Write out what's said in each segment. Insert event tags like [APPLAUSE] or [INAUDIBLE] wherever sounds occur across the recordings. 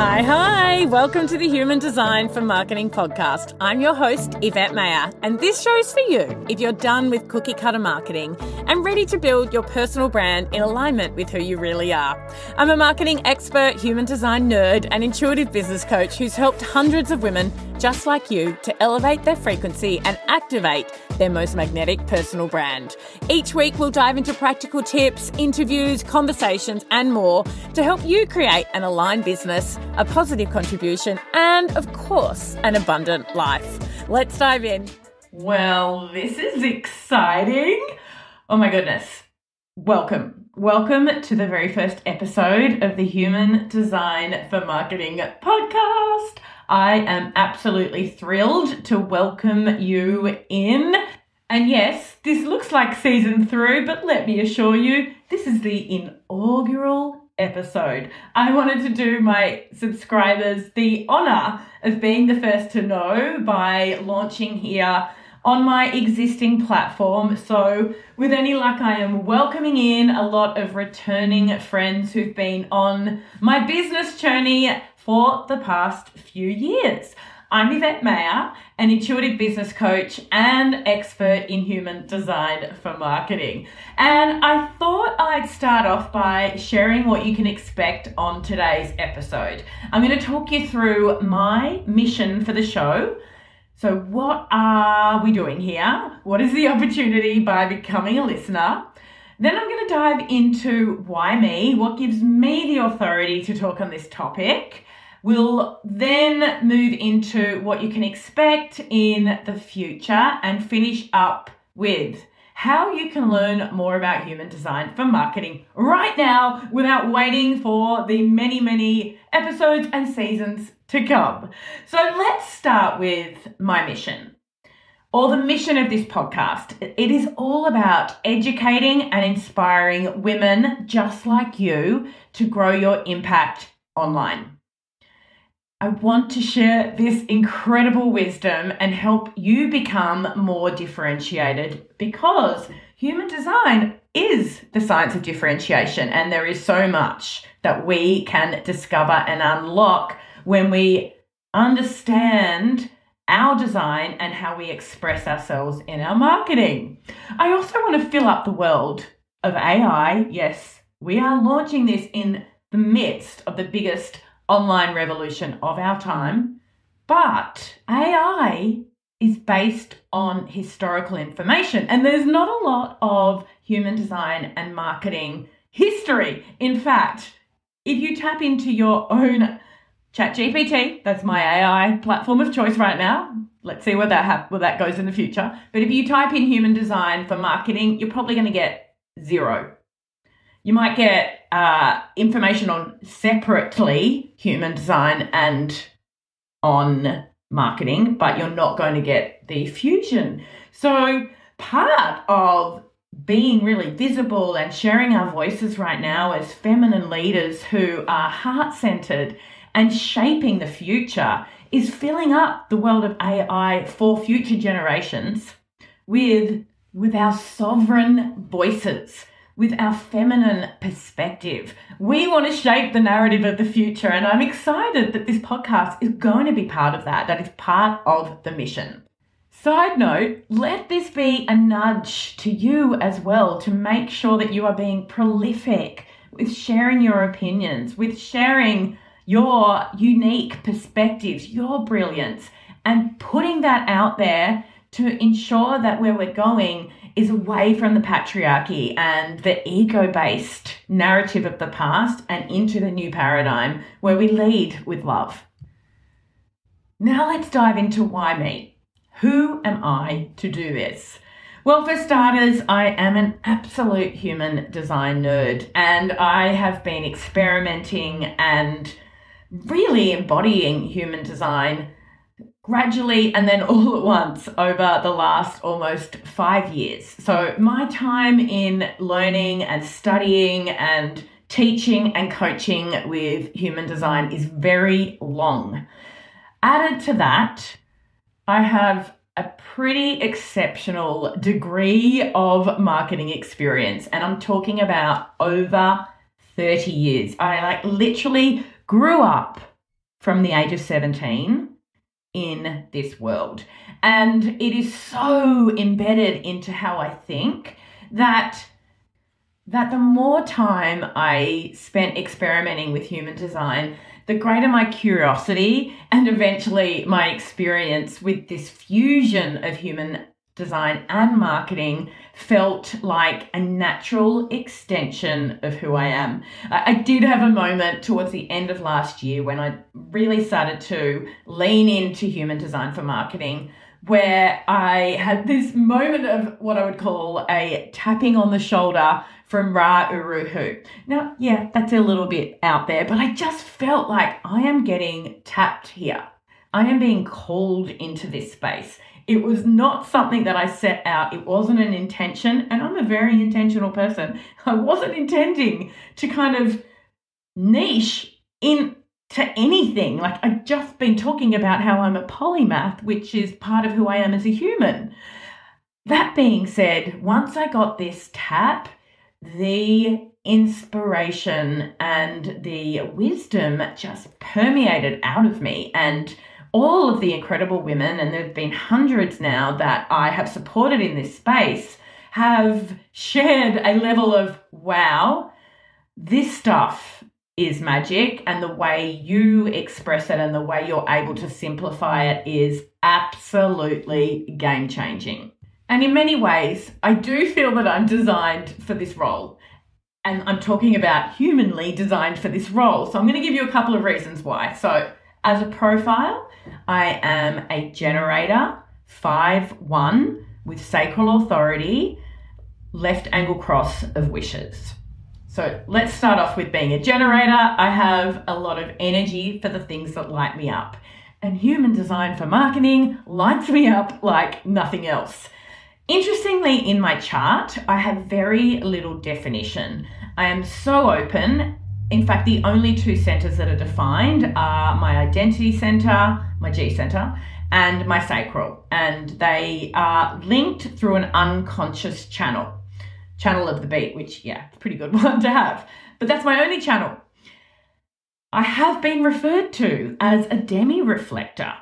Hi, hi. Welcome to the Human Design for Marketing podcast. I'm your host, Yvette Mayer, and this show's for you if you're done with cookie cutter marketing and ready to build your personal brand in alignment with who you really are. I'm a marketing expert, human design nerd, and intuitive business coach who's helped hundreds of women just like you to elevate their frequency and activate their most magnetic personal brand. Each week, we'll dive into practical tips, interviews, conversations, and more to help you create an aligned business, a positive contribution, and of course, an abundant life. Let's dive in. Well, this is exciting. Oh my goodness. Welcome. Welcome to the very first episode of the Human Design for Marketing podcast. I am absolutely thrilled to welcome you in. And yes, this looks like season three, but let me assure you, this is the inaugural episode. I wanted to do my subscribers the honor of being the first to know by launching here on my existing platform. So, with any luck, I am welcoming in a lot of returning friends who've been on my business journey for the past few years. I'm Yvette Mayer, an intuitive business coach and expert in human design for marketing. And I thought I'd start off by sharing what you can expect on today's episode. I'm going to talk you through my mission for the show. So, what are we doing here? What is the opportunity by becoming a listener? Then I'm going to dive into why me, what gives me the authority to talk on this topic. We'll then move into what you can expect in the future and finish up with how you can learn more about human design for marketing right now without waiting for the many, many episodes and seasons to come. So let's start with my mission or the mission of this podcast. It is all about educating and inspiring women just like you to grow your impact online. I want to share this incredible wisdom and help you become more differentiated because human design is the science of differentiation, and there is so much that we can discover and unlock when we understand our design and how we express ourselves in our marketing. I also want to fill up the world of AI. Yes, we are launching this in the midst of the biggest online revolution of our time. But AI is based on historical information, and there's not a lot of human design and marketing history. In fact, if you tap into your own ChatGPT, that's my AI platform of choice right now. Let's see where that ha- where that goes in the future. But if you type in human design for marketing, you're probably going to get zero you might get uh, information on separately human design and on marketing, but you're not going to get the fusion. So, part of being really visible and sharing our voices right now as feminine leaders who are heart centered and shaping the future is filling up the world of AI for future generations with, with our sovereign voices with our feminine perspective. We want to shape the narrative of the future, and I'm excited that this podcast is going to be part of that. That is part of the mission. Side note, let this be a nudge to you as well to make sure that you are being prolific with sharing your opinions, with sharing your unique perspectives, your brilliance, and putting that out there to ensure that where we're going is away from the patriarchy and the ego based narrative of the past and into the new paradigm where we lead with love. Now let's dive into why me. Who am I to do this? Well, for starters, I am an absolute human design nerd and I have been experimenting and really embodying human design gradually and then [LAUGHS] all at once over the last almost five years. So, my time in learning and studying and teaching and coaching with human design is very long. Added to that, I have a pretty exceptional degree of marketing experience, and I'm talking about over 30 years. I like literally grew up from the age of 17 in this world. And it is so embedded into how I think that that the more time I spent experimenting with human design, the greater my curiosity and eventually my experience with this fusion of human design and marketing felt like a natural extension of who I am. I did have a moment towards the end of last year when I really started to lean into human design for marketing where I had this moment of what I would call a tapping on the shoulder from Ra Uru Hu. Now, yeah, that's a little bit out there, but I just felt like I am getting tapped here. I am being called into this space. It was not something that I set out. It wasn't an intention, and I'm a very intentional person. [LAUGHS] I wasn't intending to kind of niche in to anything. Like I've just been talking about how I'm a polymath, which is part of who I am as a human. That being said, once I got this tap, the inspiration and the wisdom just permeated out of me. And all of the incredible women, and there have been hundreds now that I have supported in this space, have shared a level of wow, this stuff is magic and the way you express it and the way you're able to simplify it is absolutely game changing. And in many ways, I do feel that I'm designed for this role. And I'm talking about humanly designed for this role. So I'm going to give you a couple of reasons why. So, as a profile, I am a generator, 5 1, with sacral authority, left angle cross of wishes. So let's start off with being a generator. I have a lot of energy for the things that light me up. And human design for marketing lights me up like nothing else. Interestingly, in my chart, I have very little definition. I am so open. In fact, the only two centers that are defined are my identity center, my G center, and my sacral. And they are linked through an unconscious channel channel of the beat, which, yeah, pretty good [LAUGHS] one to have. But that's my only channel. I have been referred to as a demi reflector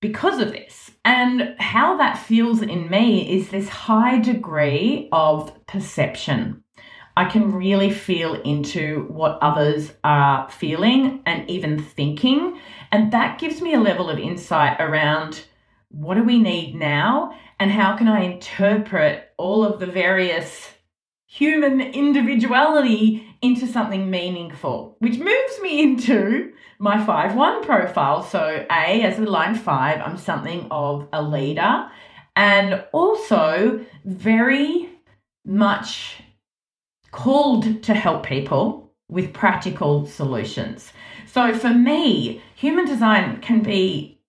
because of this. And how that feels in me is this high degree of perception. I can really feel into what others are feeling and even thinking. And that gives me a level of insight around what do we need now and how can I interpret all of the various human individuality into something meaningful, which moves me into my 5 1 profile. So, A, as a line 5, I'm something of a leader and also very much called to help people with practical solutions. So, for me, human design can be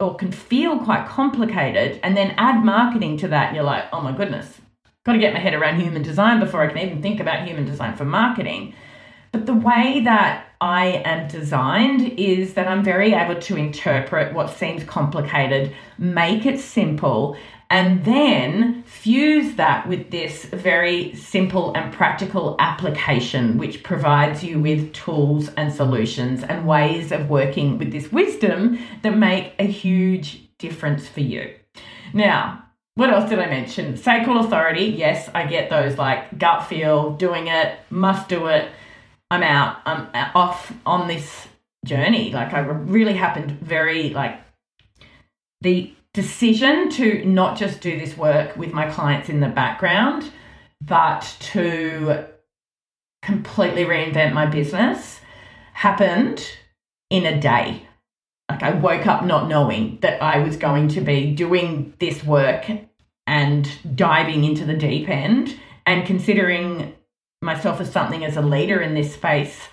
or can feel quite complicated and then add marketing to that and you're like oh my goodness got to get my head around human design before i can even think about human design for marketing but the way that i am designed is that i'm very able to interpret what seems complicated make it simple and then fuse that with this very simple and practical application, which provides you with tools and solutions and ways of working with this wisdom that make a huge difference for you. Now, what else did I mention? Sacral authority. Yes, I get those like gut feel, doing it, must do it. I'm out. I'm off on this journey. Like I really happened very like the decision to not just do this work with my clients in the background, but to completely reinvent my business happened in a day. Like I woke up not knowing that I was going to be doing this work and diving into the deep end and considering myself as something as a leader in this space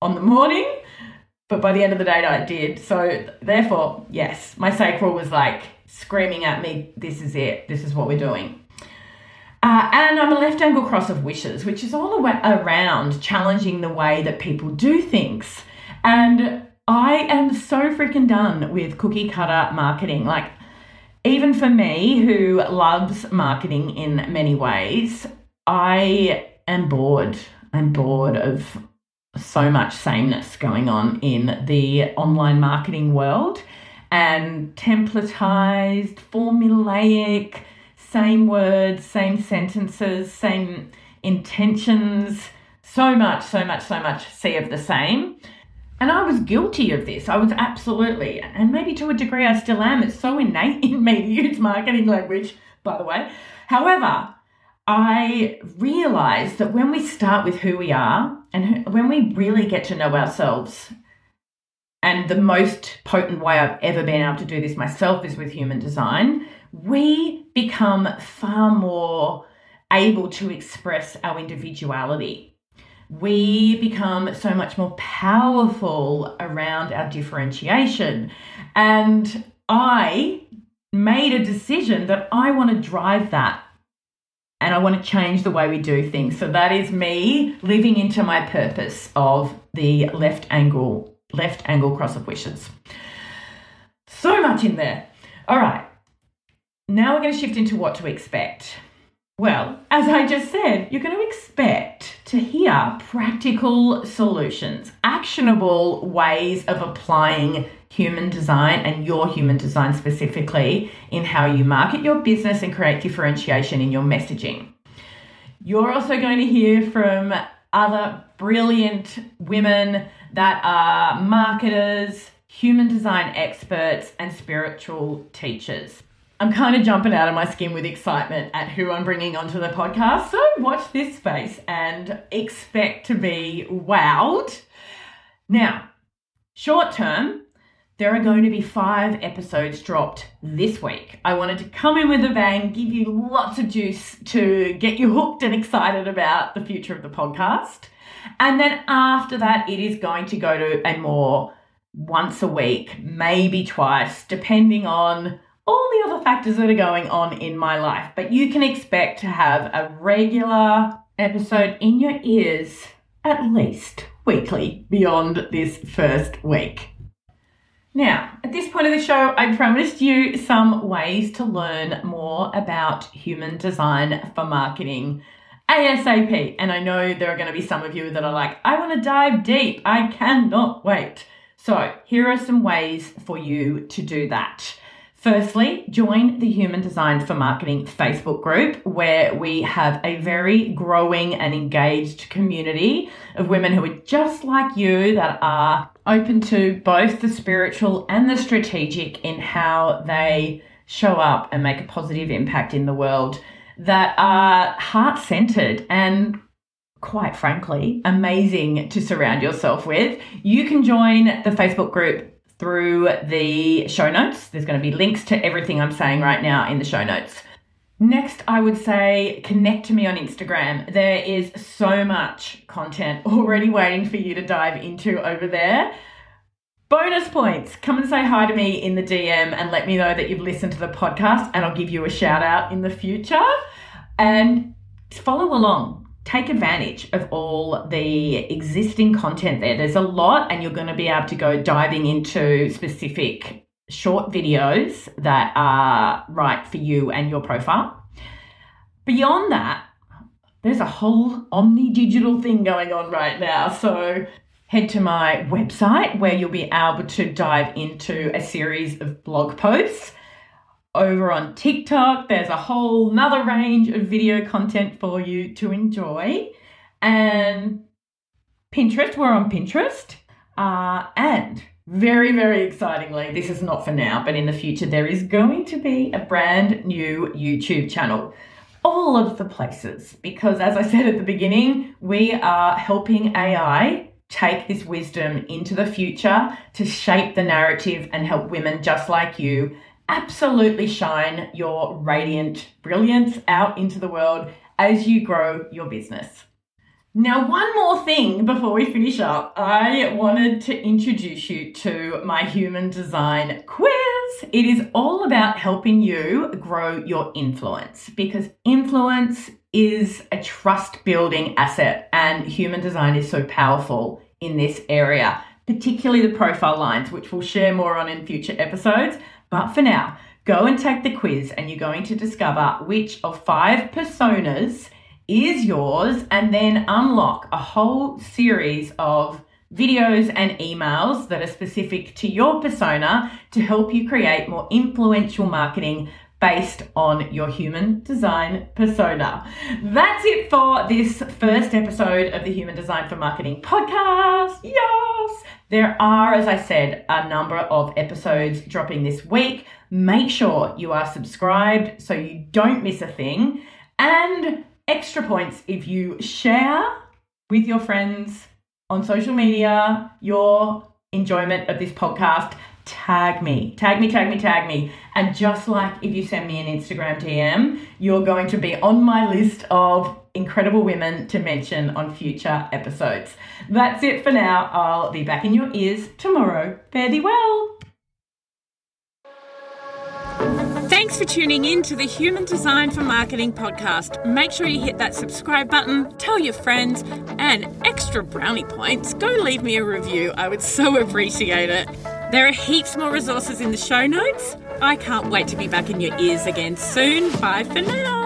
on the morning but by the end of the day, I did. So therefore, yes, my sacral was like screaming at me, "This is it. This is what we're doing." Uh, and I'm a left angle cross of wishes, which is all around challenging the way that people do things. And I am so freaking done with cookie cutter marketing. Like, even for me, who loves marketing in many ways, I am bored. I'm bored of so much sameness going on in the online marketing world and templatized, formulaic, same words, same sentences, same intentions, so much, so much, so much sea of the same. And I was guilty of this. I was absolutely, and maybe to a degree I still am. It's so innate [LAUGHS] in me to use marketing language, by the way. However, I realized that when we start with who we are and when we really get to know ourselves, and the most potent way I've ever been able to do this myself is with human design, we become far more able to express our individuality. We become so much more powerful around our differentiation. And I made a decision that I want to drive that and I want to change the way we do things. So that is me living into my purpose of the left angle, left angle cross of wishes. So much in there. All right. Now we're going to shift into what to expect. Well, as I just said, you're going to expect to hear practical solutions, actionable ways of applying human design and your human design specifically in how you market your business and create differentiation in your messaging. You're also going to hear from other brilliant women that are marketers, human design experts, and spiritual teachers. I'm kind of jumping out of my skin with excitement at who I'm bringing onto the podcast. So watch this space and expect to be wowed. Now, short term, there are going to be five episodes dropped this week. I wanted to come in with a bang, give you lots of juice to get you [LAUGHS] hooked and excited about the future of the podcast. And then after that, it is going to go to a more once a week, maybe twice, depending on all the other factors that are going on in my life. But you can expect to have a regular episode in your ears at least weekly beyond this first week. Now, at this point of the show, I promised you some ways to learn more about human design for marketing ASAP. And I know there are going to be some of you that are like, I want to dive deep. I cannot wait. So, here are some ways for you to do that. Firstly, join the Human Design for Marketing Facebook group, where we have a very growing and engaged community of women who are just like you that are open to both the spiritual and the strategic in how they show up and make a positive impact in the world, that are heart centered and quite frankly, amazing to surround yourself with. You can join the Facebook group through the show notes. There's going to be links to everything I'm saying right now in the show notes. Next, I would say connect to me on Instagram. There is so much content [LAUGHS] already waiting for you to dive into over there. Bonus points. Come and say hi to me in the DM and let me know that you've listened to the podcast, and I'll give you a shout out in the future. And follow along take advantage of all the existing content there. There's a lot, and you're going to be able to go diving into specific short videos that are right for you and your profile. Beyond that, there's a whole omni digital thing going on right now. So head to my website where you'll be able to dive into a series of blog posts over on TikTok. There's a whole another range of video content for you to enjoy. And Pinterest, we're on Pinterest. Uh, and very, very excitingly, this is not for now, but in the future, there is going to be a brand new YouTube channel. All of the places, because as I said at the beginning, we are helping AI take this wisdom into the future to shape the narrative and help women just like you absolutely shine your radiant brilliance out into the world as you grow your business. Now, one more thing before we finish up, I wanted to introduce you to my human design quiz. It is all about helping you grow your influence because influence is a trust building asset, and human design is so powerful in this area, particularly the profile lines, which we'll share more on in future episodes. But for now, go and take the quiz and you're going to discover which of five personas is yours and then unlock a whole series of videos and emails that are specific to your persona to help you create more influential marketing based on your human design persona. That's it for this first episode of the Human Design for Marketing podcast. Yes! There are, as I said, a number of episodes dropping this week. Make sure you are subscribed so you don't miss a thing. And extra points if you share with your friends on social media your enjoyment of this podcast tag me, tag me, tag me, tag me. And just like if you send me an Instagram DM, you're going to be on my list of incredible women to mention on future episodes. That's it for now. I'll be back in your ears tomorrow. Fare thee well. Thanks for tuning in to the Human Design for Marketing podcast. Make sure you hit that subscribe button, tell your friends, and extra brownie points, go leave me a review. I would so appreciate it. There are heaps more resources in the show notes. I can't wait to be back in your ears again soon. Bye for now.